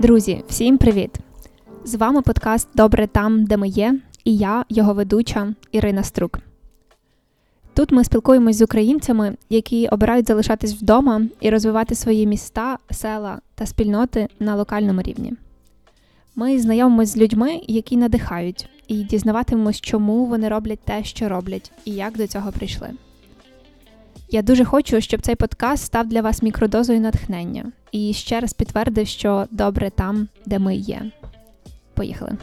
Друзі, всім привіт! З вами подкаст Добре там, де ми є, і я, його ведуча Ірина Струк. Тут ми спілкуємось з українцями, які обирають залишатись вдома і розвивати свої міста, села та спільноти на локальному рівні. Ми знайомимось з людьми, які надихають, і дізнаватимемось, чому вони роблять те, що роблять, і як до цього прийшли. Я дуже хочу, щоб цей подкаст став для вас мікродозою натхнення і ще раз підтвердив, що добре там, де ми є. Поїхали.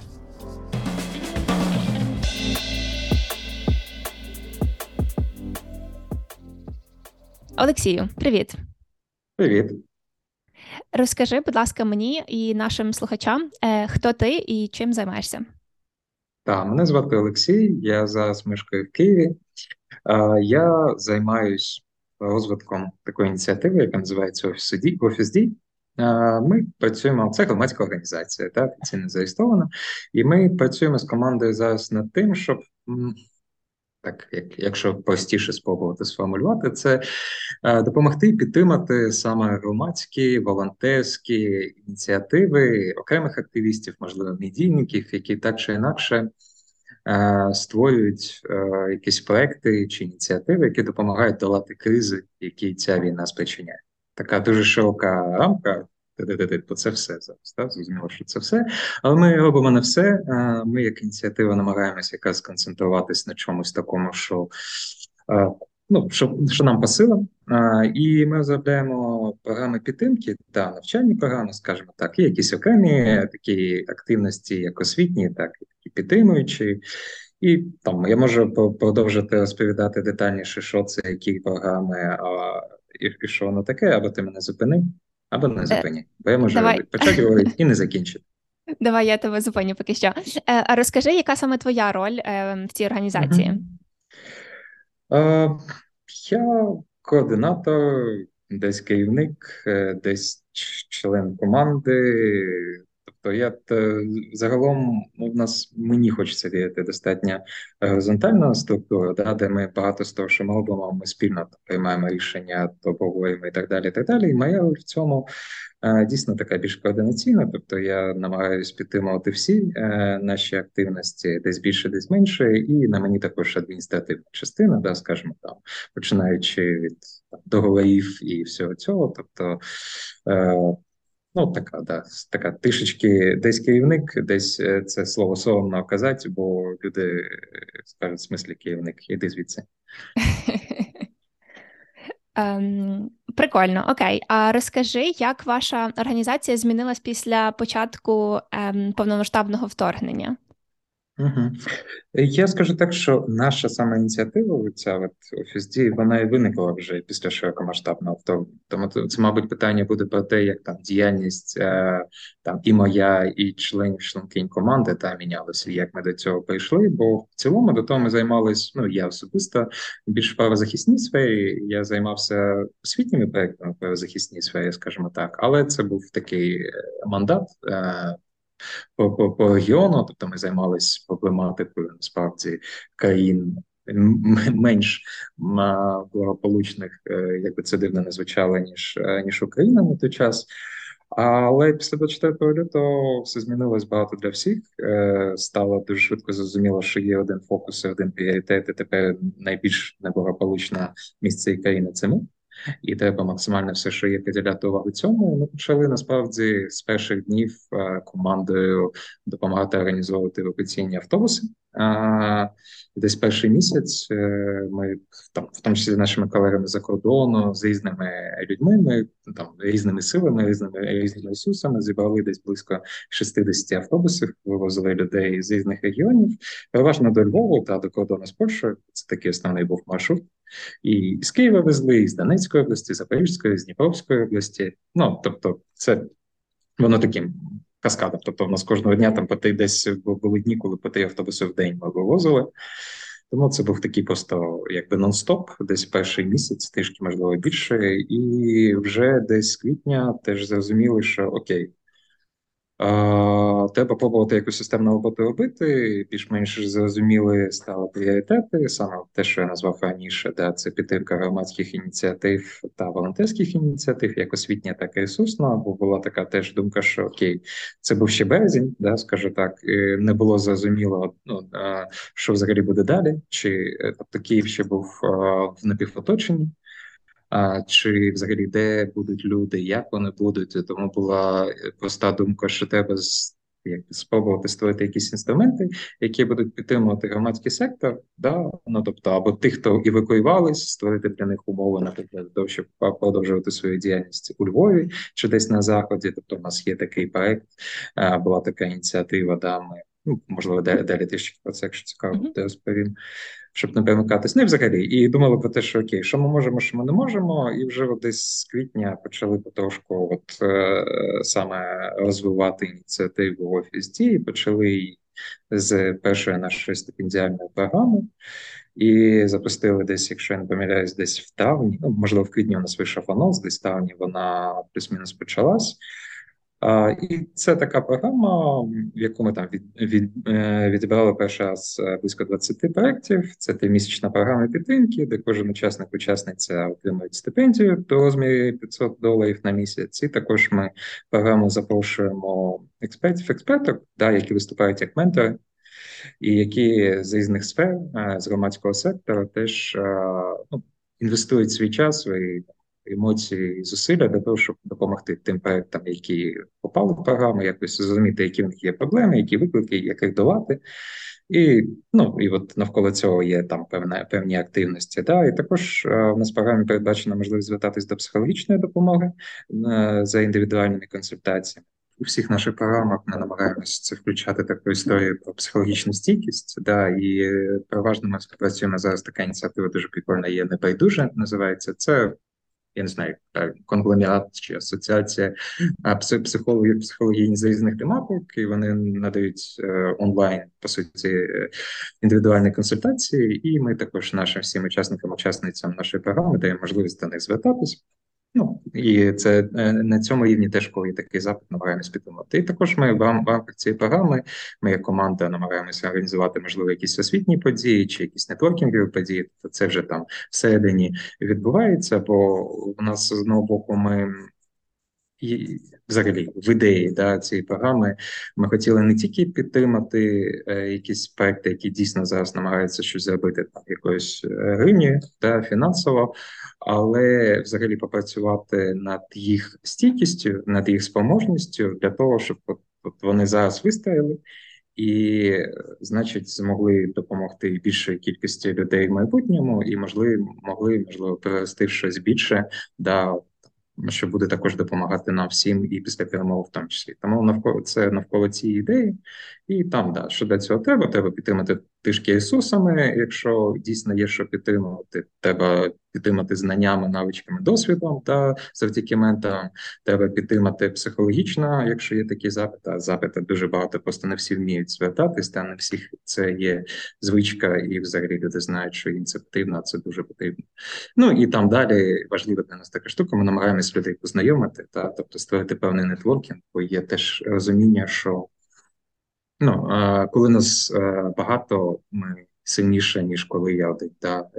Олексію, привіт. Привіт. Розкажи, будь ласка, мені і нашим слухачам, е, хто ти і чим займаєшся? Так, мене звати Олексій, я зараз мешкаю в Києві. Я займаюсь розвитком такої ініціативи, яка називається Офіс Дій. Ми працюємо, це громадська організація, так, офіційно зареєстрована, і ми працюємо з командою зараз над тим, щоб так, як якщо простіше спробувати сформулювати, це е, допомогти підтримати саме громадські волонтерські ініціативи окремих активістів, можливо, медійників, які так чи інакше створюють е, якісь проекти чи ініціативи, які допомагають долати кризи, які ця війна спричиняє. Така дуже широка рамка. Бо це все зараз. Так? Зрозуміло, що це все. Але ми робимо не все. Ми, як ініціатива, намагаємося якраз сконцентруватись на чомусь такому, що ну, що, що нам по силам. І ми розробляємо програми підтримки та навчальні програми, скажімо так, і якісь окремі такі активності, як освітні, так і підтримуючі. І там я можу продовжити розповідати детальніше, що це, які програми, а і, і що воно таке, або ти мене зупини. Або не е, зупині, бо я можу почати говорити і не закінчити. Давай я тебе зупиню поки що. Е, а розкажи, яка саме твоя роль е, в цій організації? Угу. Я координатор, десь керівник, десь член команди, Тобто я загалом у нас мені хочеться діяти достатньо горизонтальна структура, да, де ми багато з того, що ми робимо, ми спільно приймаємо рішення, то обговорюємо і так далі. І так далі. І моя в цьому е, дійсно така більш координаційна. Тобто я намагаюся підтримувати всі е, наші активності, десь більше, десь менше, і на мені також адміністративна частина, да, скажімо там, починаючи від договорів і всього цього. Тобто. Е, Ну, така, да, така трішечки десь керівник, десь е, це слово соромно казати, бо люди скажуть в смислі керівник, іди звідси. Um, прикольно, окей. А розкажи, як ваша організація змінилась після початку ем, повномасштабного вторгнення? Угу. Я скажу так, що наша саме ініціатива, ця от офіс дії, вона і виникла вже після широкомасштабного вторгнення. Тому це, мабуть, питання буде про те, як там діяльність е, там і моя, і членів членкинь команди та мінялися, як ми до цього прийшли. Бо в цілому до того ми займалися, ну я особисто більш правозахисній сфері. Я займався освітніми проектами правозахисній сфері, скажімо так, але це був такий е, мандат. По, по, по регіону, тобто ми займалися проблематикою насправді країн. Менш благополучних, е, як би це дивно не звучало, ніж е, ніж Україна на той час. Але після 24 лютого все змінилось багато для всіх. Е, стало дуже швидко зрозуміло, що є один фокус, один пріоритет, і тепер найбільш неблагополучне місце країни це ми і треба максимально все, що є, приділяти увагу цьому. Ми почали насправді з перших днів е, командою допомагати організовувати евакуаційні автобуси. Десь перший місяць е, ми там, в тому числі з нашими колегами за кордону, з різними людьми, ми там різними силами, різними різними ресурсами зібрали десь близько 60 автобусів, вивозили людей з різних регіонів, переважно до Львова та до кордону з Польщею. Це такий основний був маршрут. І з Києва везли, і з Донецької області, Запорізької, з Дніпровської області. Ну тобто, це воно таким каскадом. Тобто, в нас кожного дня там по три десь були дні, коли по три автобуси в день ми вивозили. Тому це був такий просто якби нон-стоп, десь перший місяць, трішки можливо більше, і вже десь з квітня теж зрозуміли, що окей, Треба пробувати якусь системну роботу робити, більш-менш зрозуміли стали пріоритети, саме те, що я назвав раніше, да, це підтримка громадських ініціатив та волонтерських ініціатив, як освітня, так і ресурсна, бо була така теж думка, що окей, це був ще березень, да, скажу так, не було зрозуміло, ну, що взагалі буде далі, чи тобто Київ ще був в напівоточенні, чи взагалі де будуть люди, як вони будуть. Тому була проста думка, що треба як спробувати створити якісь інструменти, які будуть підтримувати громадський сектор, да ну тобто або тих, хто евакуювались, створити для них умови, наприклад, того, щоб продовжувати свою діяльність у Львові чи десь на заході. Тобто, у нас є такий проект, була така ініціатива. Да, ми ну можливо далі далі трішки про це, якщо цікаво, mm-hmm. розповім щоб не перемикатись. Ну і взагалі, і думали про те, що окей, що ми можемо, що ми не можемо, і вже десь з квітня почали потрошку, от е, саме розвивати ініціативу офіс дії, почали з першої нашої стипендіальної програми. І запустили десь, якщо я не помиляюсь, десь в травні, ну можливо, в квітні у нас вийшов анонс, десь в травні вона плюс-мінус почалась. І це така програма, в яку ми там від, від, е, відібрали перший раз е, близько 20 проєктів. Це тримісячна програма підтримки, де кожен учасник учасниця отримують стипендію до розмірі 500 доларів на місяць. І також ми програму запрошуємо експертів, експерток, да, які виступають як ментори, і які з різних сфер е, з громадського сектора теж ну, інвестують свій час свої емоції і зусилля для того, щоб допомогти тим проектам, які попали в програму, якось зрозуміти, які в них є проблеми, які виклики, як їх долати. І ну і от навколо цього є там певна певні активності. Да, і також а, в нас в програмі передбачена можливість звертатись до психологічної допомоги а, за індивідуальними консультаціями. У всіх наших програмах ми намагаємося це включати таку історію про психологічну стійкість. Да, і переважно ми співпрацюємо зараз. Така ініціатива дуже прикольна є небайдуже. Називається це я не знаю, конгломерат чи асоціація психологів психології з різних тематик, і вони надають е, онлайн по суті е, індивідуальні консультації. І ми також нашим всім учасникам, учасницям нашої програми даємо можливість до них звертатись. Ну і це е, на цьому рівні теж коли такий запит, намагаємось підтримати. І також ми в рамках цієї програми, ми як команда намагаємося організувати можливо якісь освітні події чи якісь нетворкінгові події. Це вже там всередині відбувається. Бо у нас з одного боку ми. І взагалі в ідеї да, цієї програми ми хотіли не тільки підтримати е, якісь проекти, які дійсно зараз намагаються щось зробити там якоюсь е, гривні да, фінансово, але взагалі попрацювати над їх стійкістю, над їх спроможністю для того, щоб от, от вони зараз вистояли. І, значить, змогли допомогти більшої кількості людей в майбутньому, і можливо, могли можливо перевести в щось більше, да що буде також допомагати нам всім і після перемоги, в тому числі. Тому навколо це навколо цієї ідеї, і там да що для цього треба. Треба підтримати тишки ресурсами, якщо дійсно є що підтримувати. Треба підтримати знаннями, навичками, досвідом та завдяки менторам. Треба підтримати психологічно, якщо є такі запити. А запити дуже багато, просто не всі вміють звертатись, та не всіх це є звичка, і взагалі люди знають, що потрібно, це дуже потрібно. Ну і там далі важлива для нас така штука. Ми намагаємось людей познайомити, та тобто створити певний нетворкінг, бо є теж розуміння, що. Ну, коли нас багато, ми сильніше, ніж коли я один. Да?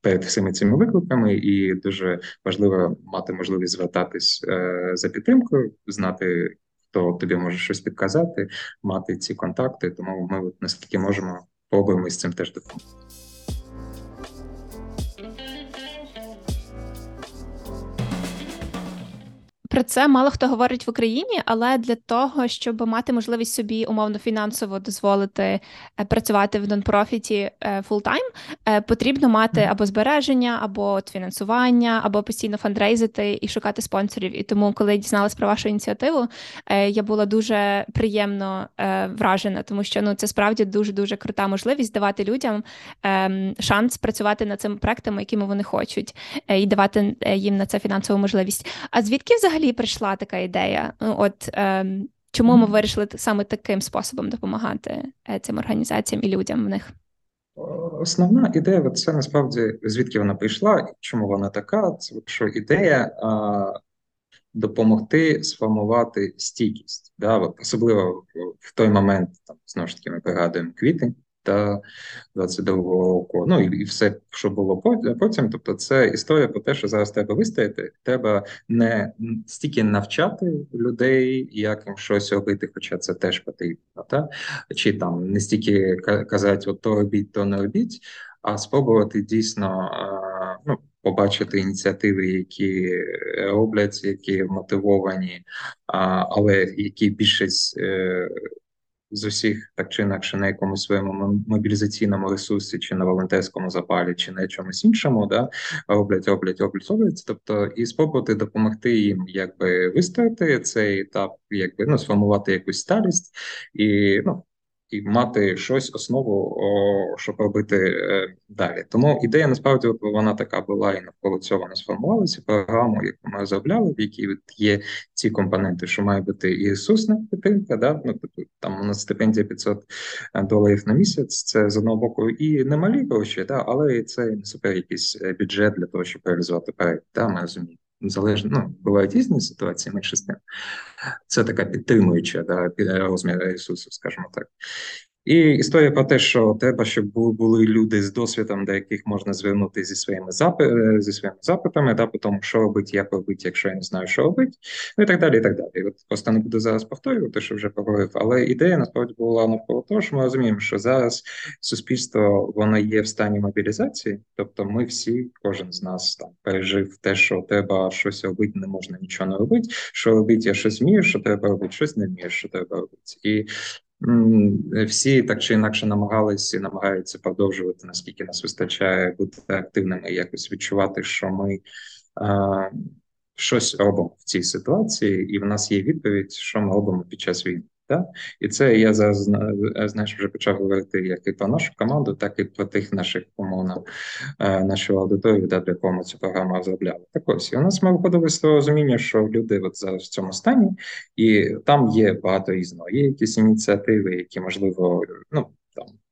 Перед всіми цими викликами, і дуже важливо мати можливість звертатись е, за підтримкою, знати, хто тобі може щось підказати, мати ці контакти. Тому ми, наскільки можемо, пробуємо з цим теж допомогти. Про це мало хто говорить в Україні, але для того, щоб мати можливість собі умовно фінансово дозволити е, працювати в nonprofit і full-time, е, потрібно мати або збереження, або от фінансування, або постійно fundraise ити і шукати спонсорів. І тому, коли я дізналась про вашу ініціативу, е, я була дуже приємно вражена, тому що ну це справді дуже дуже крута можливість давати людям ем, шанс працювати над цими проектами, якими вони хочуть, і давати їм на це фінансову можливість. А звідки взагалі? Взагалі прийшла така ідея? Ну, от е, чому ми вирішили саме таким способом допомагати е, цим організаціям і людям в них? Основна ідея це насправді звідки вона прийшла, чому вона така? Це що ідея допомогти сформувати стійкість, да, особливо в той момент, там знову ж таки ми пригадуємо квітень та 22-го року. Ну і, і все, що було потім. Тобто, це історія про те, що зараз треба вистояти. Треба не стільки навчати людей, як їм щось робити, хоча це теж потрібно, та чи там не стільки казати, от то робіть, то не робіть, а спробувати дійсно ну. Побачити ініціативи, які роблять, які мотивовані, але які більшість е, з усіх так чи інакше на якомусь своєму мобілізаційному ресурсі, чи на волонтерському запалі, чи на чомусь іншому, да роблять, роблять, роблять, роблять. Тобто, і спробувати допомогти їм, якби вистояти цей етап, якби ну сформувати якусь сталість і ну і мати щось основу, о, щоб робити е, далі. Тому ідея насправді вона така була і навколо цього не сформувалася. Програму, яку ми розробляли, в якій є ці компоненти, що має бути і ресурсна підтримка. Да? Ну тобто там у нас стипендія 500 доларів на місяць. Це з одного боку і немалі гроші, да, але це не супер якийсь е, бюджет для того, щоб реалізувати проект. Да? Ми розуміємо залежно ну, бувають різні ситуації, менше з тим. Це така підтримуюча да, розмір ресурсів, скажімо так. І історія про те, що треба, щоб були люди з досвідом, до яких можна звернутися зі своїми запи... зі своїми запитами, да, по тому, що робити, як робити, якщо я не знаю, що робити, ну і так далі. і так далі. От Просто не буду зараз повторювати, що вже поговорив, але ідея насправді була навколо того, що ми розуміємо, що зараз суспільство воно є в стані мобілізації, тобто ми всі, кожен з нас там пережив те, що треба щось робити, не можна нічого не робити. Що робити, я щось вмію, що треба робити, щось не вмію, що треба робити. І всі так чи інакше намагалися і намагаються продовжувати, наскільки нас вистачає бути активними, якось відчувати, що ми е, щось робимо в цій ситуації, і в нас є відповідь, що ми робимо під час війни. Да? І це я зараз знаєш, вже почав говорити як і про нашу команду, так і про тих наших умовно е, нашу аудиторію, да, для кого ми цю програму розробляли. Так ось і у нас ми виходили з того розуміння, що люди от зараз в цьому стані, і там є багато різного. Є якісь ініціативи, які можливо ну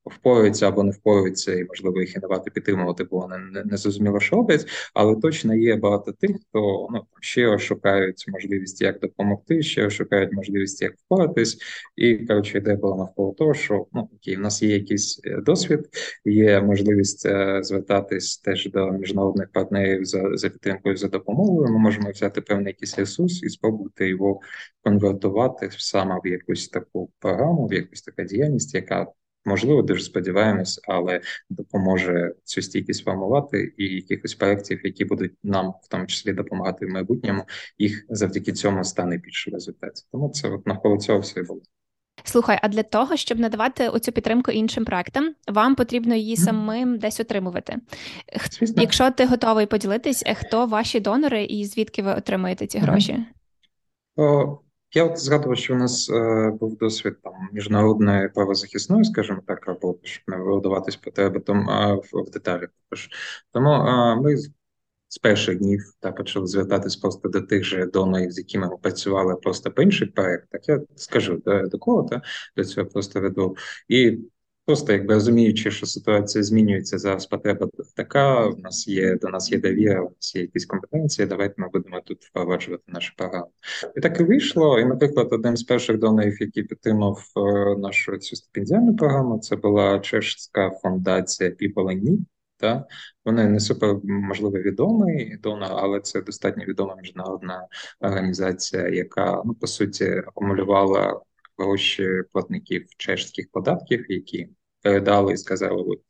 впораються або не впораються, і можливо їх і не варто підтримувати, бо вони не, не зрозуміло, що роблять. Але точно є багато тих, хто ну ще шукають можливість, як допомогти, ще шукають можливість, як впоратись. І коротше, ідея була навколо того, що ну окей, в нас є якийсь е, досвід, є можливість е, звертатись теж до міжнародних партнерів за за підтримкою за допомогою. Ми можемо взяти певний якийсь ресурс і спробувати його конвертувати саме в якусь таку програму, в якусь таку діяльність, яка Можливо, дуже сподіваємось, але допоможе цю стійкість формувати і якихось проєктів, які будуть нам в тому числі допомагати в майбутньому, їх завдяки цьому стане більше результатів. Тому це от навколо цього все було. Слухай, а для того, щоб надавати оцю підтримку іншим проектам, вам потрібно її самим десь отримувати. Звісно. Якщо ти готовий поділитись, е, хто ваші донори і звідки ви отримуєте ці гроші? О, я от згадував, що у нас е, був досвід там міжнародної правозахисної, скажімо так, або щоб не видаватись потреби там а, в, в деталі. Тому е, ми з перших днів та почали звертатись просто до тих же донорів, з якими ми працювали просто по інших проектах. Я скажу до, до кого та до цього просто веду і. Просто якби розуміючи, що ситуація змінюється зараз, потреба така. У нас є до нас є довіра, у нас є якісь компетенції. Давайте ми будемо тут впроваджувати наші програми. І так і вийшло. І, наприклад, один з перших донорів, який підтримав е, нашу цю стипендіальну програму, це була чешська фундація People in Need. Та вони не супер можливо відомий донор, але це достатньо відома міжнародна організація, яка ну по суті акумулювала гроші платників чешських податків, які передали і сказали: от,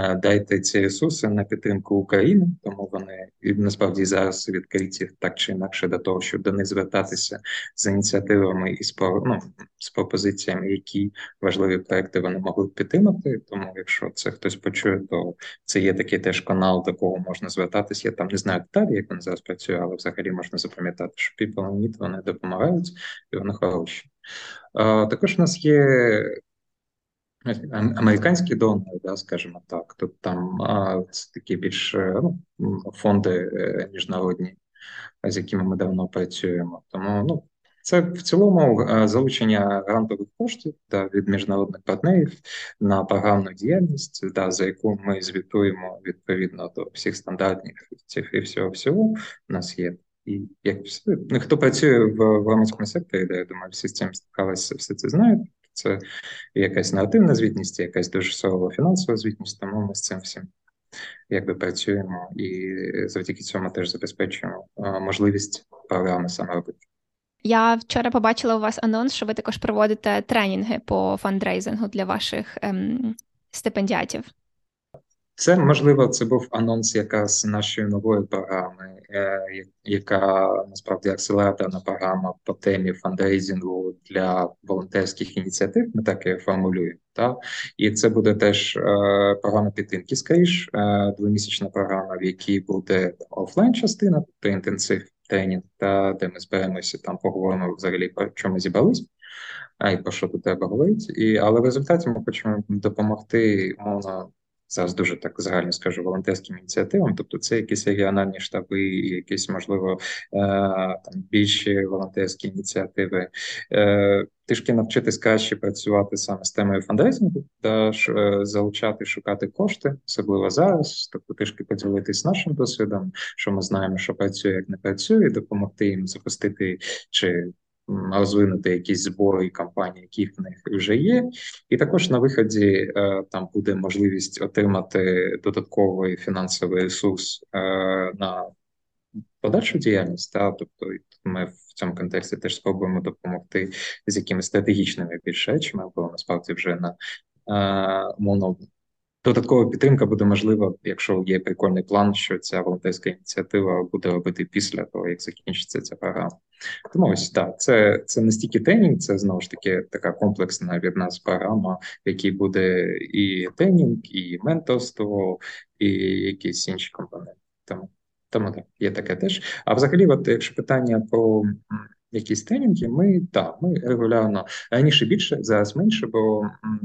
е, дайте ці ресурси на підтримку України, тому вони насправді зараз відкриті так чи інакше до того, щоб до них звертатися з ініціативами і з ну, з пропозиціями, які важливі проекти вони могли б підтримати. Тому, якщо це хтось почує, то це є такий теж канал, до кого можна звертатися. Я там не знаю деталі, як він зараз працює, але взагалі можна запам'ятати, що People Need, вони допомагають і вони хороші. Також у нас є американські донори, да, скажімо так. Тут там це такі більш е, ну, фонди е, міжнародні, з якими ми давно працюємо. Тому ну, це в цілому е, залучення грантових коштів да, від міжнародних партнерів на програмну діяльність, да, за яку ми звітуємо відповідно до всіх стандартів і всього всього. У нас є і як ну, хто працює в, громадському секторі, де я думаю, всі з цим стикалися, все це знають. Це якась негативна звітність, якась дуже сурова фінансова звітність, тому ми з цим всім якби працюємо і завдяки цьому теж забезпечуємо можливість програми саме робити. Я вчора побачила у вас анонс, що ви також проводите тренінги по фандрейзингу для ваших ем, стипендіатів. Це можливо, це був анонс якраз нашої нової програми, е, яка насправді акселераторна програма по темі фандрейзингу для волонтерських ініціатив. Ми так і формулюємо. Та? І це буде теж е, програма підтримки скоріш, е, двомісячна програма, в якій буде офлайн частина, тобто інтенсив тренінг, та де ми зберемося там, поговоримо взагалі про чому зібрались. А і про що тут треба говорити, і але в результаті ми хочемо допомогти мовно зараз дуже так загально скажу волонтерським ініціативам. Тобто, це якісь регіональні штаби, якісь можливо е, там більші волонтерські ініціативи. Е, трішки навчитись краще працювати саме з темою фандрейзингу та е, залучати, шукати кошти, особливо зараз. Тобто трішки поділитись нашим досвідом, що ми знаємо, що працює, як не працює, допомогти їм запустити чи розвинути якісь збори і кампанії, які в них вже є, і також на виході е, там буде можливість отримати додатковий фінансовий ресурс е, на подальшу діяльність. Та тобто ми в цьому контексті теж спробуємо допомогти з якимись стратегічними більш речами, бо насправді вже на е, умовно Додаткова підтримка буде можлива, якщо є прикольний план, що ця волонтерська ініціатива буде робити після того, як закінчиться ця програма. Тому ось так, це це не стільки тренінг, це знову ж таки така комплексна від нас програма, в якій буде і тренінг, і менторство, і якісь інші компоненти. Тому тому так, є таке теж. А взагалі, от якщо питання про якісь тренінги, ми так, ми регулярно раніше більше, зараз менше, бо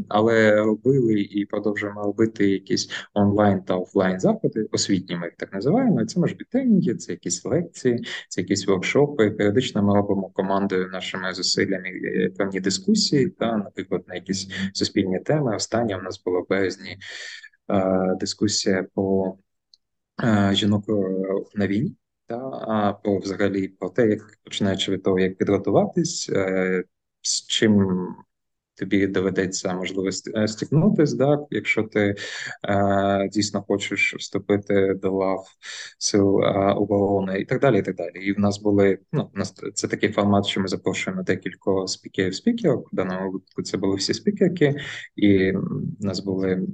але робили і продовжуємо робити якісь онлайн та офлайн заходи, освітні ми їх так називаємо. Це можуть бути тренінги, це якісь лекції, це якісь воркшопи. Періодично ми робимо командою нашими зусиллями е, певні дискусії, та, наприклад, на якісь суспільні теми. Останнє у нас було в березні е, дискусія по е, жінок на війні та по взагалі про те, як починаючи від того, як підготуватись, е, з чим тобі доведеться можливо е, стикнутись, да, якщо ти е, дійсно хочеш вступити до лав сил е, оборони і так далі. І так далі. І в нас були ну, нас це такий формат, що ми запрошуємо декілька спікерів спікерів. В даному випадку це були всі спікерки, і в нас були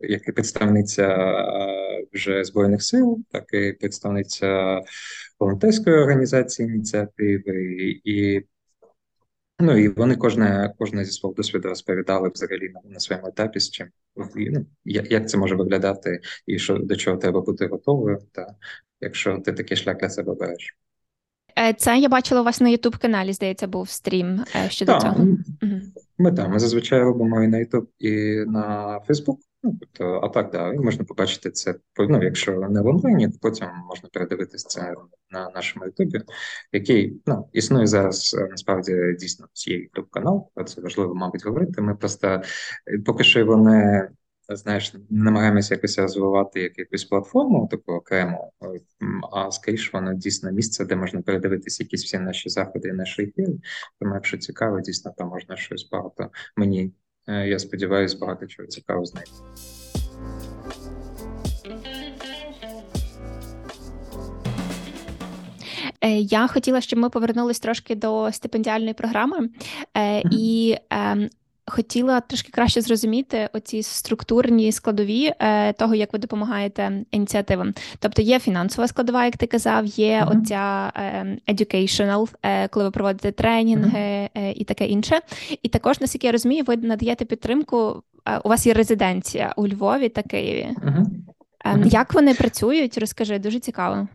як і представниця е, вже збройних сил, так і представниця волонтерської організації ініціативи, і ну і вони кожне кожне зі свого досвіду розповідали взагалі на, на своєму етапі з чим ну, як це може виглядати, і що до чого треба бути готовою, та якщо ти такий шлях для себе береш. Е, це я бачила у вас на Ютуб каналі, здається, був стрім е, щодо так, цього. Ми так, ми зазвичай робимо і на Ютуб, і на Фейсбук. Ну, тобто, а так, да, і можна побачити це ну, якщо не в онлайні, то потім можна передивитися це на нашому Ютубі, який ну, існує зараз е, насправді дійсно є ютуб канал, це важливо, мабуть, говорити. Ми просто е, поки що його не знаєш, намагаємося якось розвивати як якусь платформу, таку окремо, а скоріше воно дійсно місце, де можна передивитися якісь всі наші заходи і наші ефіри. Тому, якщо цікаво, дійсно там можна щось багато мені Е, я сподіваюся, багато чого цікавого знайти. Е, я хотіла, щоб ми повернулись трошки до стипендіальної програми, і ем, хотіла трошки краще зрозуміти оці структурні складові е, того, як ви допомагаєте ініціативам. Тобто є фінансова складова, як ти казав, є uh-huh. оця е, educational, е, коли ви проводите тренінги uh-huh. і таке інше. І також, наскільки я розумію, ви надаєте підтримку. У вас є резиденція у Львові та Києві. Uh-huh. Як вони працюють? Розкажи, дуже цікаво.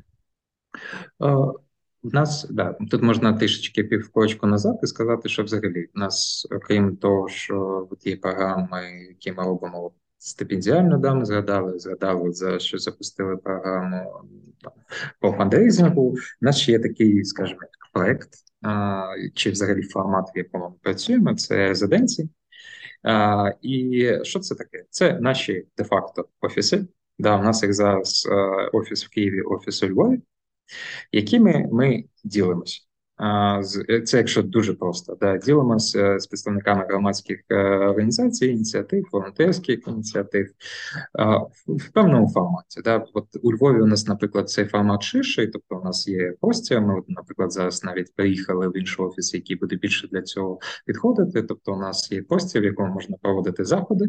В нас да тут можна трішечки півкочку назад і сказати, що взагалі в нас, окрім того, що є програми, які ми робимо стипендіально, да, ми згадали, згадали за що запустили програму там, по фандрейзингу. У нас ще є такий, скажімо, проект а, чи взагалі формат, в якому ми працюємо, це резиденції. А, І що це таке? Це наші де-факто офіси. Да, У нас як зараз офіс в Києві, офіс у Львові. Якими ми ділимося. Це якщо дуже просто, да, ділимося з представниками громадських е, організацій, ініціатив, волонтерських ініціатив в певному форматі. Да. От у Львові у нас, наприклад, цей формат ширший, тобто у нас є простір. Ми, наприклад, зараз навіть приїхали в інший офіс, який буде більше для цього підходити. Тобто, у нас є простір, в якому можна проводити заходи,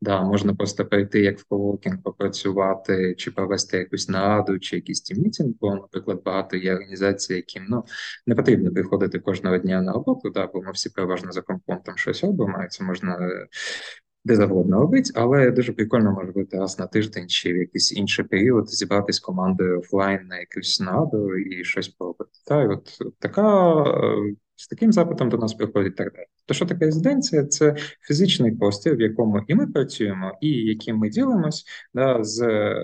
да, можна просто прийти як в коворкінг, попрацювати чи провести якусь нараду, чи якийсь тіммітінг, бо, наприклад, багато є організацій, яким ну не потрібно приходити кожного дня на роботу, да, бо ми всі переважно за компонтом щось робимо, і це можна е, де завгодно робити, але дуже прикольно може бути раз на тиждень чи в якийсь інший період зібратись командою офлайн на якусь нараду і щось поробити. Та, і от така. Е, з таким запитом до нас приходить так далі. То, що таке резиденція? Це фізичний простір, в якому і ми працюємо, і яким ми ділимось да, з е,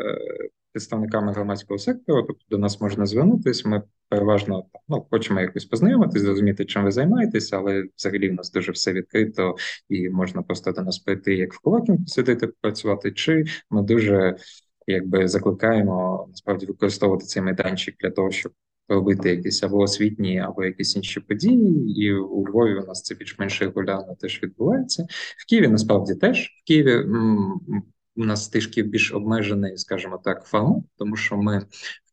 представниками громадського сектору, тобто до нас можна звернутися. Ми переважно ну, хочемо якось познайомитись, зрозуміти, чим ви займаєтеся, але взагалі в нас дуже все відкрито і можна просто до нас прийти як в колоквіум посидити, працювати, чи ми дуже якби закликаємо насправді використовувати цей майданчик для того, щоб. Робити якісь або освітні, або якісь інші події, і у Львові у нас це більш-менш регулярно теж відбувається. В Києві насправді теж в Києві у нас трішки більш обмежений, скажімо так, формат, тому що ми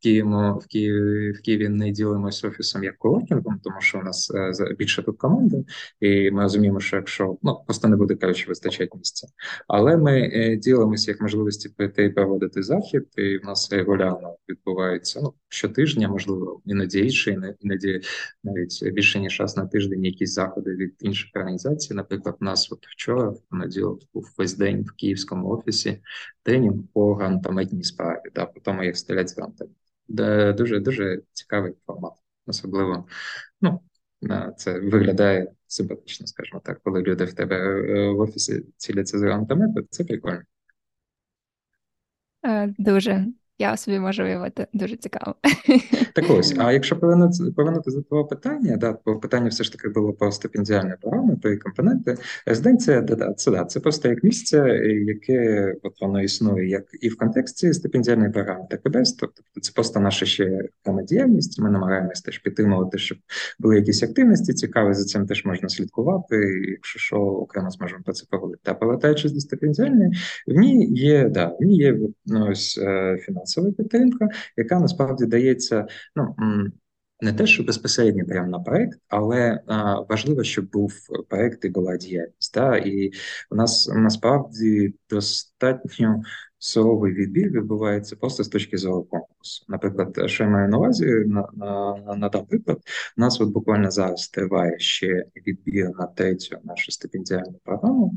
Києві, в Києві в Києві не ділимося офісом як коворкінгом, тому що у нас е, більше тут команди, і ми розуміємо, що якщо ну просто не буде коротше вистачати місця. Але ми е, ділимося як можливості прийти і проводити захід, і в нас регулярно відбувається ну щотижня, можливо, іноді інші, іноді навіть більше ніж раз на тиждень якісь заходи від інших організацій. Наприклад, у нас от вчора в понеділок був весь день в київському офісі тренінг по грантометній справі, да, по тому як стрілять з грантами дуже дуже цікавий формат. Особливо, ну це виглядає симпатично, скажімо так, коли люди в тебе е, в офісі ціляться з грантами, то це прикольно. Е, дуже я собі можу уявити дуже цікаво. Так ось, а якщо повернути до того питання, да, бо питання все ж таки було про стипендіальні програми, про компоненти. Резиденція, да, да, це да, це просто як місце, яке от воно існує як і в контексті стипендіальної програми, так і без. Тобто це просто наша ще діяльність. Ми намагаємось теж підтримувати, щоб були якісь активності цікаві, за цим теж можна слідкувати. і Якщо що, окремо зможемо про це поговорити. Та повертаючись до стипендіальної, в ній є да, в ній є ну, ось е, фінансова підтримка, яка насправді дається ну. Не те, що безпосередньо прямо на проект, але а, важливо, щоб був проект і була діяльність. Да? І у нас насправді достатньо суровий відбір відбувається просто з точки зору конкурсу. Наприклад, що я маю на увазі на на, на приклад, у нас от буквально зараз триває ще відбір на третю нашу стипендіальну програму,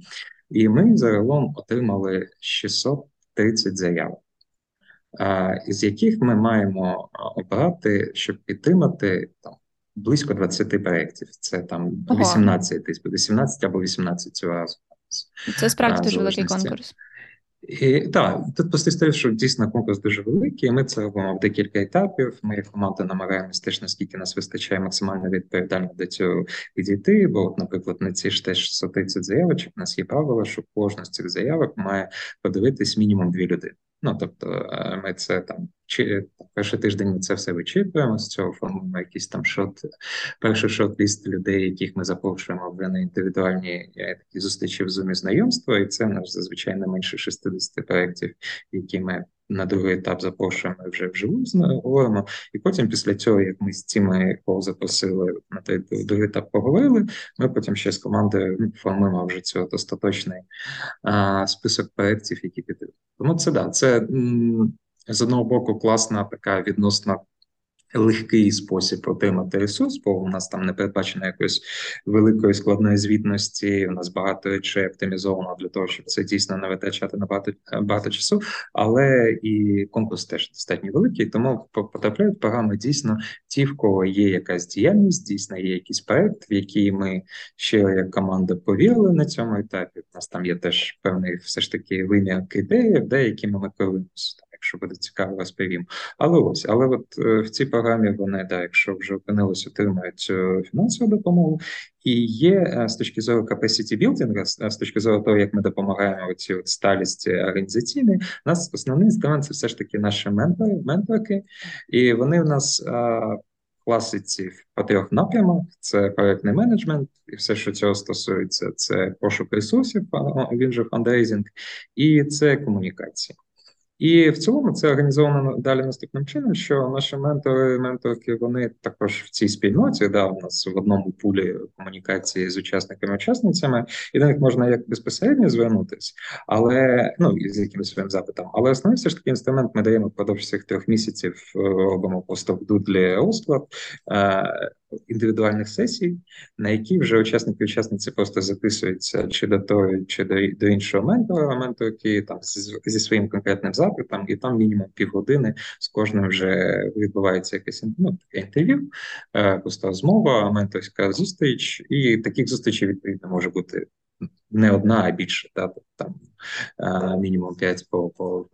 і ми загалом отримали 630 заявок із яких ми маємо обрати, щоб підтримати там близько 20 проєктів. Це там 18 тисяч, 18 або 18 цього разу. Це справді дуже великий конкурс. І Так, тут просто історія, що дійсно конкурс дуже великий. і Ми це робимо в декілька етапів. Ми як команда намагаємось теж, наскільки нас вистачає максимально відповідально до цього підійти. Бо, от, наприклад, на ці ж теж 630 заявочок у нас є правило, що кожна з цих заявок має подивитись мінімум дві людини. Ну тобто, е, ми це там чи перший тиждень ми це все вичитуємо, з цього формуємо якийсь там шот, перший шот-ліст людей, яких ми запрошуємо вже на індивідуальні такі зустрічі в зумі знайомства, і це наш зазвичай не менше 60 проєктів, які ми на другий етап запрошуємо вже вживу говоримо. І потім, після цього, як ми з цими, кого запросили на той другий етап поговорили, ми потім ще з командою ну, формуємо вже цього достаточний а, список проєктів, які підуть. Тому це да, це з одного боку класна така відносна легкий спосіб отримати ресурс, бо у нас там не передбачено якоїсь великої складної звітності. У нас багато речей оптимізовано для того, щоб це дійсно не витрачати на багато, часу. Але і конкурс теж достатньо великий, тому потрапляють програми дійсно ті, в кого є якась діяльність, дійсно є якийсь проект, в який ми ще як команда повірили на цьому етапі. У нас там є теж певний все ж таки вимір критеріїв, де ми керуємося якщо буде цікаво, розповім. Але ось, але от в цій програмі вони, да, якщо вже опинились, отримають фінансову допомогу. І є з точки зору capacity building, з точки зору того, як ми допомагаємо ці от сталісті організаційної, у нас основний інструмент це все ж таки наші ментори, менторки, і вони в нас класиці по трьох напрямах: це проектний менеджмент, і все, що цього стосується, це пошук ресурсів, він же фандрейзинг, і це комунікація. І в цілому це організовано далі наступним чином, що наші ментори, менторки, вони також в цій спільноті, да, у нас в одному пулі комунікації з учасниками-учасницями, і до них можна як безпосередньо звернутися, але ну і з якимось своїм запитом. Але основний все ж таки інструмент ми даємо впродовж цих трьох місяців, е, робимо просто в дудлі розклад. Індивідуальних сесій, на які вже учасники учасниці просто записуються чи до того, чи до до іншого ментора, менторки там зі, своїм конкретним запитом, і там мінімум півгодини з кожним вже відбувається якесь ну, таке інтерв'ю, е, просто розмова, менторська зустріч, і таких зустрічей відповідно може бути не одна, а більше, да, там е, мінімум 5 по, по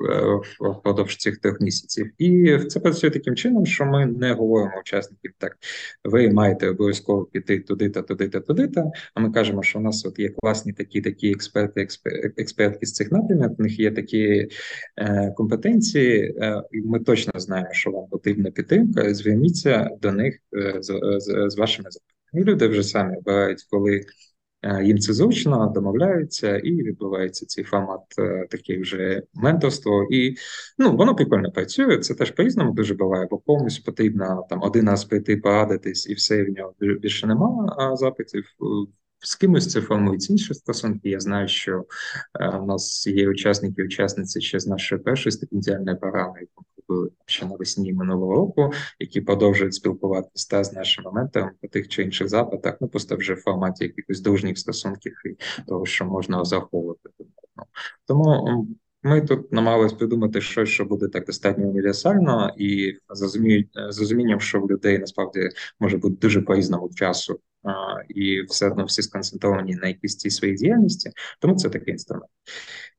е, впродовж цих трьох місяців. І це працює таким чином, що ми не говоримо учасників так: ви маєте обов'язково піти туди-та, туди-та, туди-та. А ми кажемо, що у нас от є класні такі такі експерти, експертки з цих напрямів. У них є такі е, компетенції, е, ми точно знаємо, що вам потрібна підтримка. Зверніться до них е, з, з, з вашими запитами. Люди вже самі обирають, коли. Е, їм це зручно, домовляються, і відбувається цей формат такий таке вже менторство. І ну воно прикольно працює. Це теж по різному дуже буває, бо повністю потрібно там один раз прийти порадитись, і все в нього більше немає запитів. З кимось це формують інші стосунки. Я знаю, що е, у нас є учасники, учасниці ще з нашої першої стипендіальної програми, яку робили ще навесні минулого року, які продовжують спілкуватися та з нашими менторами по тих чи інших запитах, ну просто вже в форматі якихось дружніх стосунків і того, що можна заховувати. Тому ми тут намагалися придумати щось, що буде так достатньо універсально, і з розумінням, що в людей насправді може бути дуже по різному часу і все одно всі сконцентровані на якійсь цій своїй діяльності, тому це такий інструмент.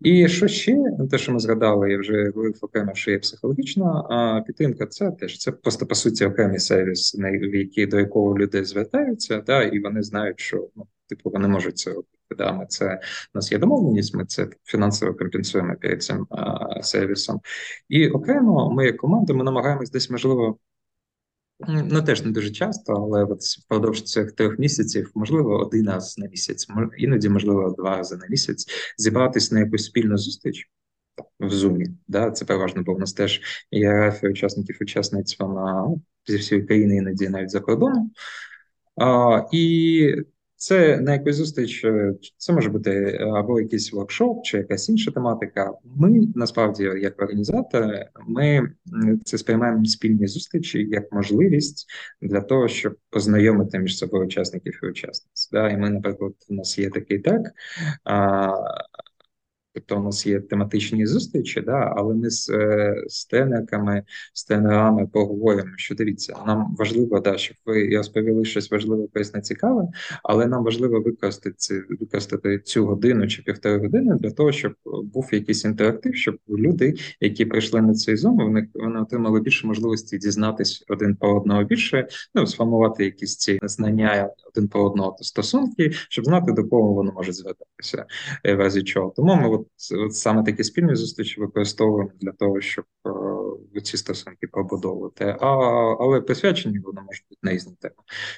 І що ще, те, що ми згадали, я вже говорив окремо, що є психологічна підтримка, це теж це просто по суті окремий сервіс, в який до якого люди звертаються, та і вони знають, що ну типу вони можуть це робити. Да, ми це у нас є домовленість, ми це фінансово компенсуємо перед цим а, сервісом. І окремо, ми як команда, ми намагаємось десь можливо Ну, теж не дуже часто, але от впродовж цих трьох місяців, можливо, один раз на місяць, іноді, можливо, два рази на місяць зібратися на якусь спільну зустріч в Зумі. Да? Це переважно, бо в нас теж ієрафія учасників учасниць вона ну, зі всієї країни, іноді навіть за кордоном. А, І це на якусь зустріч, е, це може бути е, або якийсь воркшоп, чи якась інша тематика. Ми насправді, як організатори, ми це сприймаємо спільні зустрічі як можливість для того, щоб познайомити між собою учасників і учасниць. Да? І ми, наприклад, у нас є такий так. Тобто у нас є тематичні зустрічі, да, але ми з е, з тренерками, з тренерами поговоримо, що дивіться, нам важливо, да, щоб ви розповіли щось важливе, корисне, цікаве, але нам важливо використати ці, використати цю годину чи півтори години для того, щоб був якийсь інтерактив, щоб люди, які прийшли на цей зум, вони вони отримали більше можливості дізнатись один по одного більше, ну сформувати якісь ці знання один по одного стосунки, щоб знати до кого воно може звертатися в разі чого. Тому ми от, от саме такі спільні зустрічі використовуємо для того, щоб е, ці стосунки побудовувати. А, Але присвячені вони можуть бути на різні теми.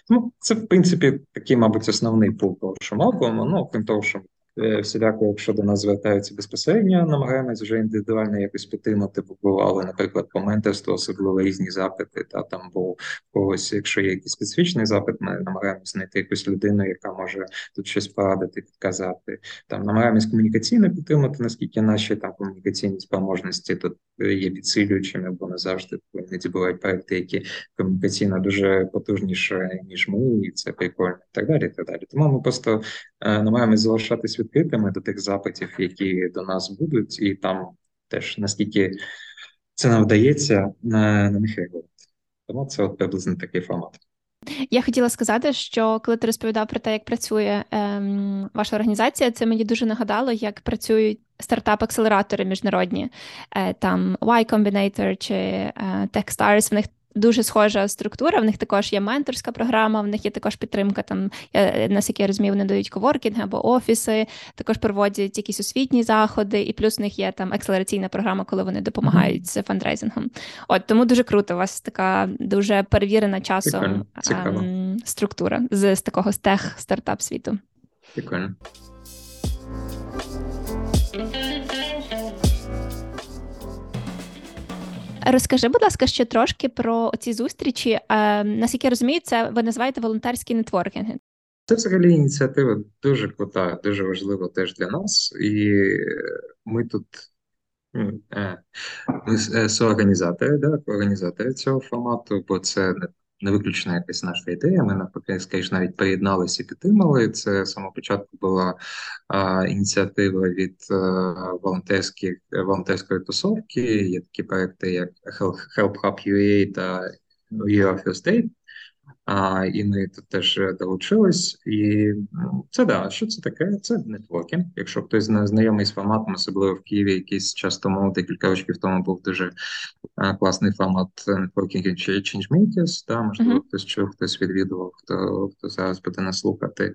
Тому це в принципі такий, мабуть, основний пункт того, що ми. Ну окрім того, що Е, всіляко, якщо до нас звертаються безпосередньо, намагаємось вже індивідуально якось підтримати, бо бували, наприклад, по менторству, особливо різні запити. Та там бо когось, якщо є якийсь специфічний запит, ми намагаємося знайти якусь людину, яка може тут щось порадити, підказати. Там намагаємось комунікаційно підтримати, наскільки наші там комунікаційні спроможності тут є підсилюючими, бо не завжди іноді бувають проекти, які комунікаційно дуже потужніші, ніж ми, і це прикольно, і так далі. І так далі. Тому ми просто е, намагаємось залишатись відкритими до тих запитів, які до нас будуть, і там теж наскільки це нам вдається на, на них реагувати. Тому це от приблизно такий формат. Я хотіла сказати, що коли ти розповідав про те, як працює ем, ваша організація, це мені дуже нагадало, як працюють стартап-акселератори міжнародні, е, там Y Combinator чи е, Techstars, в них дуже схожа структура. В них також є менторська програма, в них є також підтримка. Там наскільки я розумію, вони дають коворкінги або офіси, також проводять якісь освітні заходи, і плюс в них є там акселераційна програма, коли вони допомагають mm-hmm. з фандрейзингом. От тому дуже круто. У вас така дуже перевірена часом ем, структура з, з такого стех стартап світу. Прикольно. Розкажи, будь ласка, ще трошки про ці зустрічі. Е, наскільки я розумію, це ви називаєте волонтерські нетворкінги. Це взагалі ініціатива дуже крута, дуже важлива теж для нас, і ми тут е, ми е, соорганізатори, да, організатори цього формату, бо це не виключена якась наша ідея. Ми навпаки, скажімо, навіть приєдналися і підтримали. Це само початку була а, ініціатива від а, волонтерських волонтерської тусовки. Є такі проекти, як Help Hub UA та UA First State. А, І ми тут теж долучились. І це да, що це таке? Це нетворкінг. Якщо хтось не знайомий з форматом, особливо в Києві, якийсь час тому, декілька років тому був дуже а, класний формат нетворкінг Changemakers, да, можливо, uh-huh. хтось чув, хтось відвідував, хто хто зараз буде нас слухати.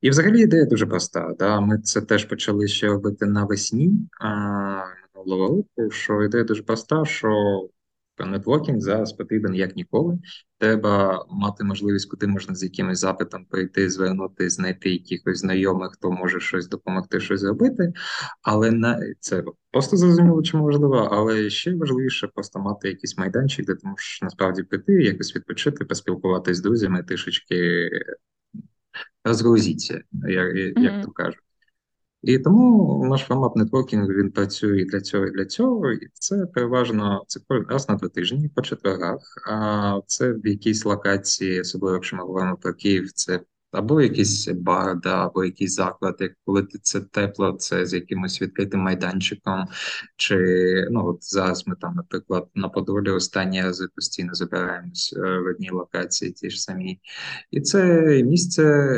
І взагалі ідея дуже проста. Да. Ми це теж почали ще робити навесні а, року. Що ідея дуже проста, що Нетворкінг зараз потрібен як ніколи. Треба мати можливість, куди можна з якимось запитом прийти, звернути, знайти якихось знайомих, хто може щось допомогти, щось зробити. Але на це просто зрозуміло, чому важливо, але ще важливіше просто мати якийсь майданчик, де ти можеш насправді прийти, якось відпочити, поспілкуватися з друзями, трішечки розгрузіться, як, як mm-hmm. то кажуть. І тому наш формат нетворкінгу він працює і для цього, і для цього. І це переважно це раз на два тижні по четвергах. А це в якійсь локації, особливо якщо ми говоримо про Київ, це або якийсь бар, да, або заклад, як коли це тепло, це з якимось відкритим майданчиком. Чи ну от зараз ми там, наприклад, на Подолі останні рази постійно забираємось е, в одній локації, ті ж самі, і це місце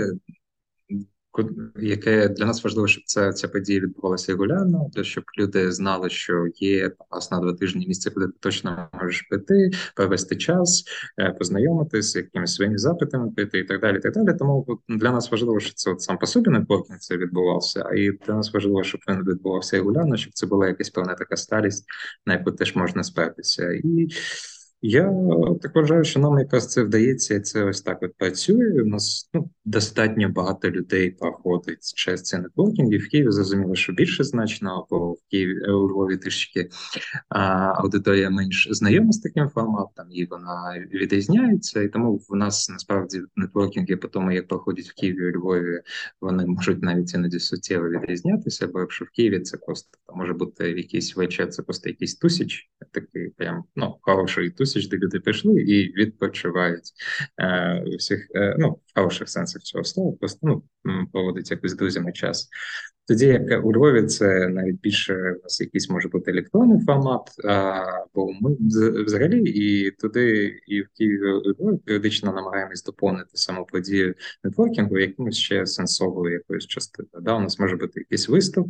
яке для нас важливо, щоб ця ця подія відбувалася регулярно, для щоб люди знали, що є раз на два тижні місце, куди ти точно можеш прийти, провести час, е, познайомитися, якимись своїми запитами прийти і так далі. так далі. Тому для нас важливо, що це от сам по собі нетворкінг це відбувався, а і для нас важливо, щоб він відбувався регулярно, щоб це була якась певна така старість, на яку теж можна спертися. І я так вважаю, що нам якраз це вдається, і це ось так от працює. У нас ну, достатньо багато людей проходить через ці нетворкінги. В Києві зрозуміло, що більше значно, бо в Києві е, у Львові трішки а, аудиторія менш знайома з таким форматом, і вона відрізняється. І тому в нас насправді нетворкінги по тому, як проходять в Києві у Львові, вони можуть навіть іноді суттєво відрізнятися. Бо якщо в Києві це просто може бути якийсь вечір, це просто якийсь тусіч, такий прям ну хороший тусіч де люди прийшли і відпочивають е, всіх, е, ну, в хороших сенсах цього слова, просто ну, проводить якось друзями час. Тоді як у Львові це навіть більше у нас якийсь може бути електронний формат, а, бо ми взагалі і туди, і в Києві і Львові періодично намагаємось доповнити саму подію нетворкінгу якимось ще сенсовою якоюсь частиною. Да? У нас може бути якийсь виступ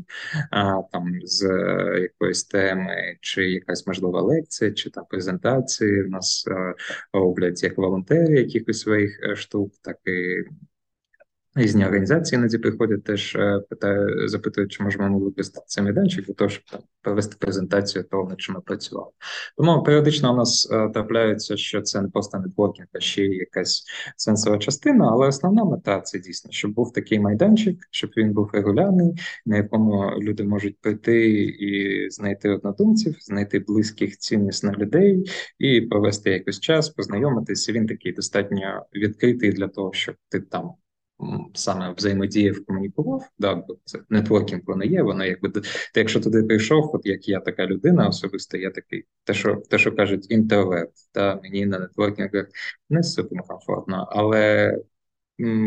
а, там з якоїсь теми, чи якась можлива лекція, чи там презентації. У нас а, роблять як волонтери якихось своїх е, штук, так і Різні організації іноді приходять, теж е, питаю, запитують, чи можемо ми використати цей майданчик для того, щоб там провести презентацію того, над чим ми працювали. Тому періодично у нас е, трапляється, що це не просто нетворкінг, а ще якась сенсова частина, але основна мета це дійсно, щоб був такий майданчик, щоб він був регулярний, на якому люди можуть прийти і знайти однодумців, знайти близьких ціннісних людей і провести якийсь час, познайомитися. Він такий достатньо відкритий для того, щоб ти там саме взаємодіяв, комунікував, да, бо це нетворкінг воно є, воно якби ти, якщо туди прийшов, от як я така людина особисто, я такий, те, що те, що кажуть, інтроверт, да, мені на нетворкінгах не супер комфортно, але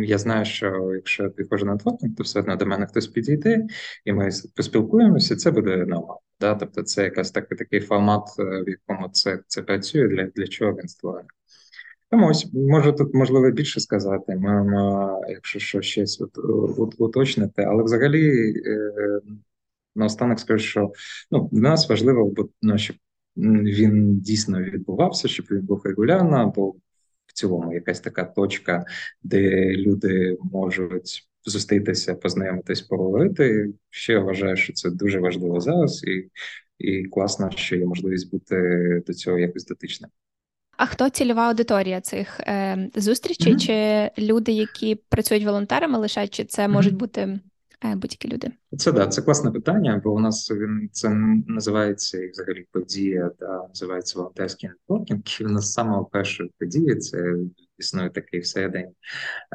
я знаю, що якщо я приходжу на нетворкінг, то все одно до мене хтось підійде, і ми поспілкуємося, це буде нормально. Да? Тобто це якась такий такий формат, е, в якому це це працює, для, для чого він створений. Тому ось можу тут можливо більше сказати, маємо, якщо що щось от, от, уточнити, але взагалі е, наостанок скажу, що ну, для нас важливо, бо ну, щоб він дійсно відбувався, щоб він був регулярно, бо в цілому якась така точка, де люди можуть зустрітися, познайомитись, поговорити. Ще вважаю, що це дуже важливо зараз, і, і класно, що є можливість бути до цього якось дотичним. А хто цільова аудиторія цих е, зустрічей? Mm-hmm. Чи люди, які працюють волонтерами, лише чи це mm-hmm. можуть бути е, будь-які люди? Це да, це класне питання, бо у нас він це називається і взагалі подія, да, називається волонтерський нетворкінг. І в нас самого першої події це існує такий всередині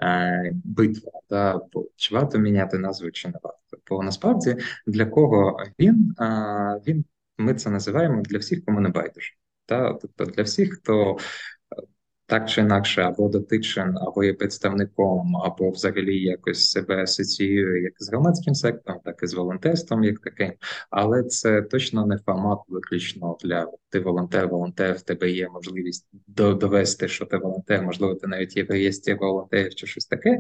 е, битва. Да, бо чи варто міняти назву, чи не варто? Бо насправді для кого він, він ми це називаємо для всіх, кому не байдуже. Та тобто для всіх, хто так чи інакше або дотичен, або є представником, або взагалі якось себе асоціює як з громадським сектором, так і з волонтерством, як таким. Але це точно не формат виключно для ти волонтер, волонтер, в тебе є можливість довести, що ти волонтер, можливо, ти навіть є в реєстрі волонтерів чи щось таке,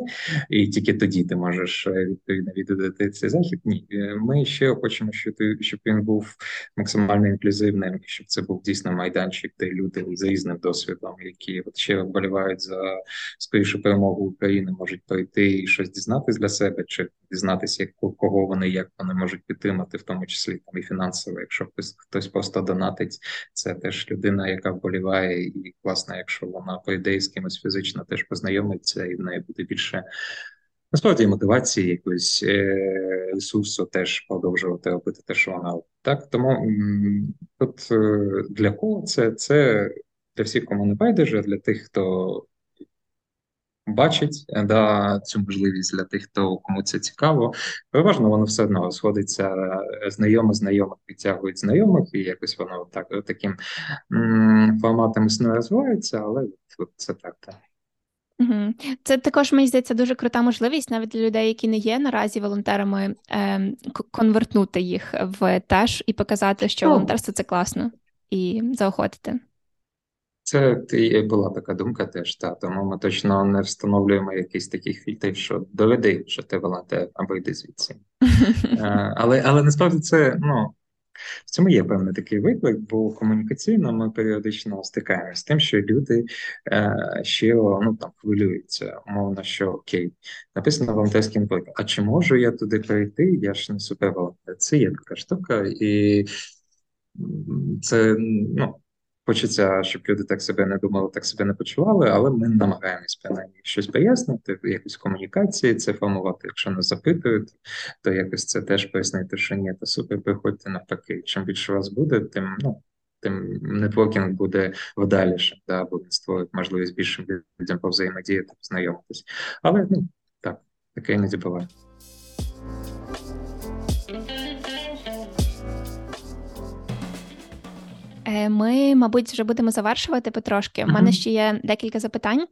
і тільки тоді ти можеш е, відповідно відвідати цей захід. Ні, е, ми ще хочемо, щоб він був максимально інклюзивним, щоб це був дійсно майданчик, де люди з різним досвідом, які от ще вболівають за скорішу перемогу України, можуть прийти і щось дізнатись для себе, чи дізнатися, як кого вони як вони можуть підтримати, в тому числі там і фінансово, якщо хтось хтось просто донатить. Це теж людина, яка вболіває, і класно, якщо вона прийде з кимось фізично, теж познайомиться, і в неї буде більше насправді мотивації, якоїсь е, ресурсу теж продовжувати робити те, що вона так. Тому тут е, для кого це? Це для всіх, кому не байдуже, для тих, хто. Бачить да, цю можливість для тих, хто кому це цікаво. Переважно воно все одно сходиться знайоме, знайомих підтягують знайомих, і якось воно так таким м- форматом існує розвивається, але от, це так. так. Угу. Це також мені здається дуже крута можливість навіть для людей, які не є наразі волонтерами, е, конвертнути їх в теж і показати, що волонтерство це класно, і заохотити. Це була така думка теж, та тому ми точно не встановлюємо якісь таких фільтрів, що доведи, що ти волонтер, або йди звідси. Е, але але насправді це ну в цьому є певний такий виклик, бо комунікаційно ми періодично стикаємося з тим, що люди е, ще ну там хвилюються, умовно, що окей, написано волонтерський виклик, а чи можу я туди прийти? Я ж не суперволонтер. Це є така штука, і це ну. Хочеться, щоб люди так себе не думали, так себе не почували, але ми намагаємось принаймні щось пояснити, якось комунікації це формувати. Якщо нас запитують, то якось це теж пояснити, що ні, то супер, приходьте навпаки. Чим більше вас буде, тим ну тим нетворкінг буде вдаліше, да, буде створити можливість більшим людям повзаємодіяти, познайомитись. Але ну так, таке іноді буває. Ми, мабуть, вже будемо завершувати потрошки. У мене ще є декілька запитань.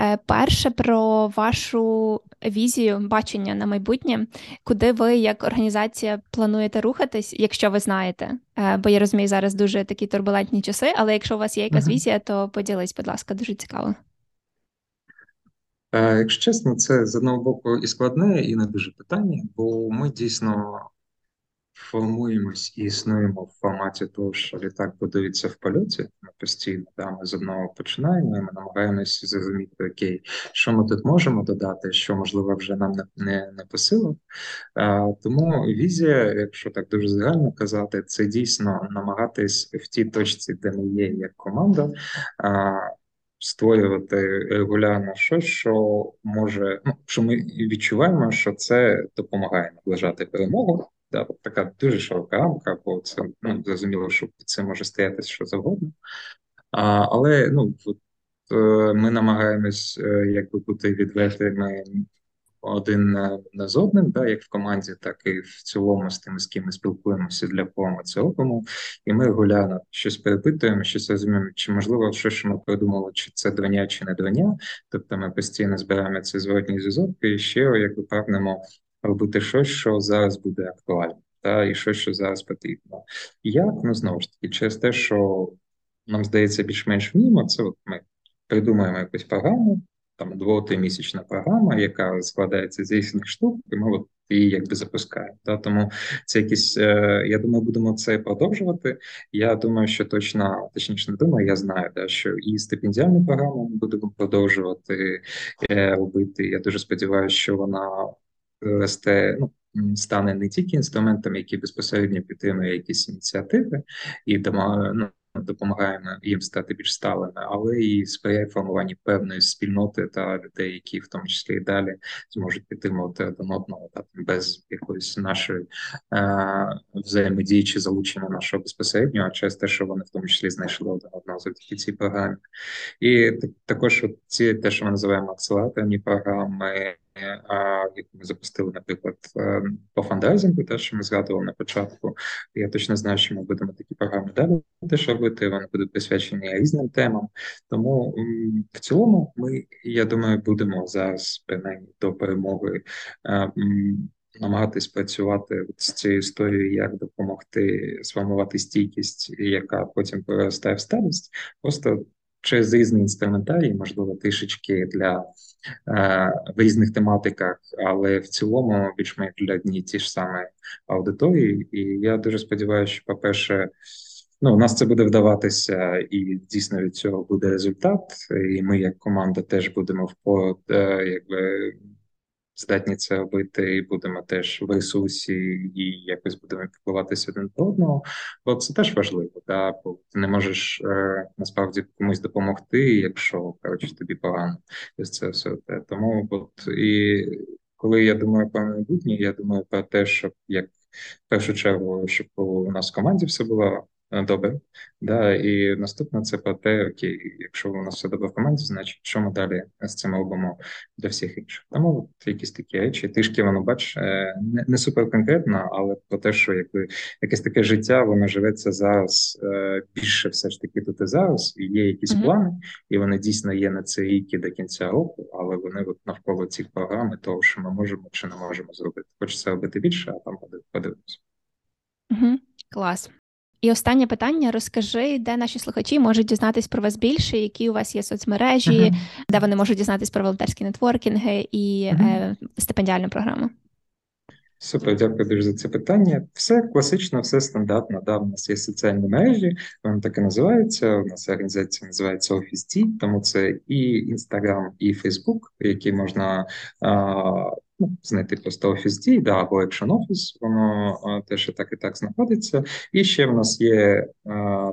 Е, перше про вашу візію, бачення на майбутнє, куди ви як організація плануєте рухатись, якщо ви знаєте. Е, бо я розумію, зараз дуже такі турбулентні часи, але якщо у вас є якась візія, то поділись, будь ласка, дуже цікаво. Якщо чесно, це з одного боку і складне, і не дуже питання, бо ми дійсно формуємось і існуємо в форматі того, що літак будується в польоті. Ми постійно да, ми з одного починаємо. і Ми намагаємося зрозуміти, окей, що ми тут можемо додати, що можливо вже нам не не, не по силах. А, Тому візія, якщо так дуже загально казати, це дійсно намагатись в тій точці, де ми є як команда. А, Створювати регулярно щось, що може, ну що ми відчуваємо, що це допомагає наближати перемогу, Да, така дуже широка рамка, бо це ну, зрозуміло, що це може стояти що завгодно. А, Але ну, от, е, ми намагаємось е, якби бути відвертими один не з одним, да, як в команді, так і в цілому з тими, з ким ми спілкуємося, для кого ми це робимо. І ми регулярно щось перепитуємо, щось розуміємо, чи можливо щось, що ми придумали, чи це двоня, чи не двоня. Тобто ми постійно збираємо цей зворотній зв'язок і ще якби прагнемо робити щось, що зараз буде актуально, та і щось, що зараз потрібно. Як ну знову ж таки, через те, що нам здається більш-менш вміємо, це от ми придумаємо якусь програму, там двотримісячна програма, яка складається з різних штук, і ми от і якби запускаємо. Да? Тому це якісь, е, я думаю, будемо це продовжувати. Я думаю, що точно, точніше не думаю, я знаю, да, що і стипендіальну програму ми будемо продовжувати е, робити. Я дуже сподіваюся, що вона росте. ну, Стане не тільки інструментом, який безпосередньо підтримує якісь ініціативи і ну, допомагаємо їм стати більш сталими, але і сприяє формуванні певної спільноти та людей, які в тому числі і далі зможуть підтримувати один одного та без якоїсь нашої е, взаємодії чи залучення нашого безпосереднього, а через те, що вони в тому числі знайшли один одного завдяки цій програмі, і також ці те, що ми називаємо акселераторні програми яку ми запустили, наприклад, е, по фандрайзингу, те, що ми згадували на початку. Я точно знаю, що ми будемо такі програми далі теж робити. Вони будуть присвячені різним темам. Тому в цілому, ми я думаю, будемо зараз принаймні до перемоги. Е, намагатись працювати з цією історією, як допомогти сформувати стійкість, яка потім переростає в сталість, просто через різні інструментарії, можливо, трішечки для е, в різних тематиках, але в цілому більш-менш для одні ті ж самі аудиторії. І я дуже сподіваюся, що, по-перше, ну, у нас це буде вдаватися, і дійсно від цього буде результат. І ми, як команда, теж будемо в е, якби здатні це робити, і будемо теж в ресурсі і якось будемо піклуватися один до одного. Бо це теж важливо, да? бо ти не можеш е, насправді комусь допомогти, якщо коротше тобі погано ось це все те. Тому от і коли я думаю про майбутнє, я думаю про те, щоб як в першу чергу, щоб у нас в команді все було добре. Да, І наступне це про те, окей, якщо у нас все добре в команді, значить що ми далі з цим робимо для всіх інших. Тому от якісь такі речі, трішки воно бач, е, не, не супер конкретно, але про те, що якби якесь таке життя, воно живеться зараз е, більше все ж таки тут і зараз, і є якісь mm-hmm. плани, і вони дійсно є на цей рік і до кінця року, але вони от навколо цих програм і того, що ми можемо чи не можемо зробити. Хочеться робити більше, а там подивимося. Угу. Клас. І останнє питання: розкажи, де наші слухачі можуть дізнатись про вас більше, які у вас є соцмережі, uh-huh. де вони можуть дізнатись про волонтерські нетворкінги і uh-huh. е, стипендіальну програму. Супер, дякую дуже за це питання. Все класично, все стандартно. Да, У нас є соціальні мережі, вони так і називаються. У нас організація називається Office T, тому це і Instagram, і Facebook, які можна а, знайти просто Office D, да, або Action Office, воно теж і так і так знаходиться. І ще в нас є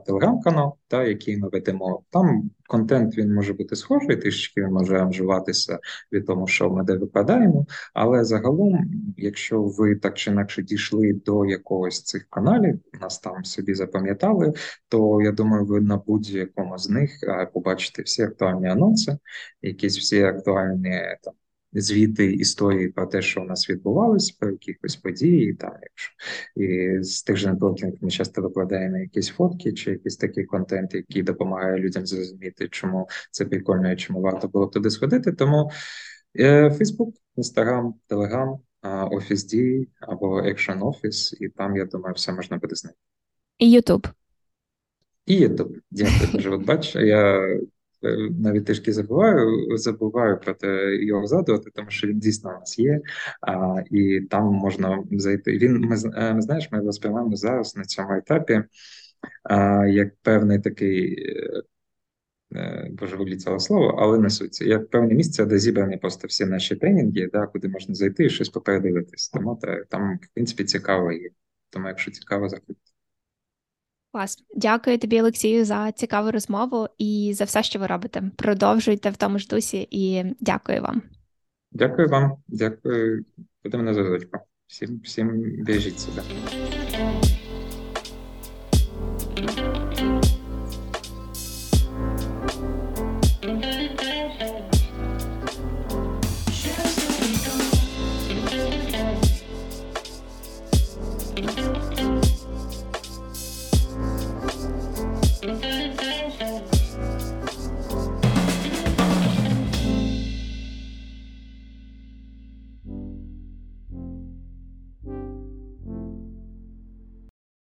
телеграм-канал, та, який ми ведемо. Там контент він може бути схожий, трішки він може вживатися від того, що ми де викладаємо. Але загалом, якщо ви так чи інакше дійшли до якогось цих каналів, нас там собі запам'ятали, то я думаю, ви на будь-якому з них побачите всі актуальні анонси, якісь всі актуальні там звіти історії про те, що у нас відбувалося, про якихось події, там якщо і з тих же нетворкінгів ми часто викладаємо якісь фотки чи якийсь такий контент, який допомагає людям зрозуміти, чому це прикольно і чому варто було туди сходити. Тому Фейсбук, Інстаграм, Телеграм, Office або Action Office, і там я думаю, все можна буде знайти. І Ютуб. І Ютуб. Дякую дуже. От бач, я навіть трішки забуваю, забуваю про те його згадувати, тому що він дійсно у нас є, а, і там можна зайти. Він ми, е, знаєш, ми його сприймаємо зараз на цьому етапі, а, як певний такий. Е, боже, вилітіло слово, але не суть. Як певне місце, де зібрані просто всі наші тренінги, да, куди можна зайти і щось попередивитись. Тому та, там, в принципі, цікаво є. Тому, якщо цікаво, заходьте. Клас, дякую тобі, Олексію, за цікаву розмову і за все, що ви робите. Продовжуйте в тому ж дусі, і дякую вам. Дякую вам, дякую. Будемо на зв'язочку. Всім всім бережіть себе.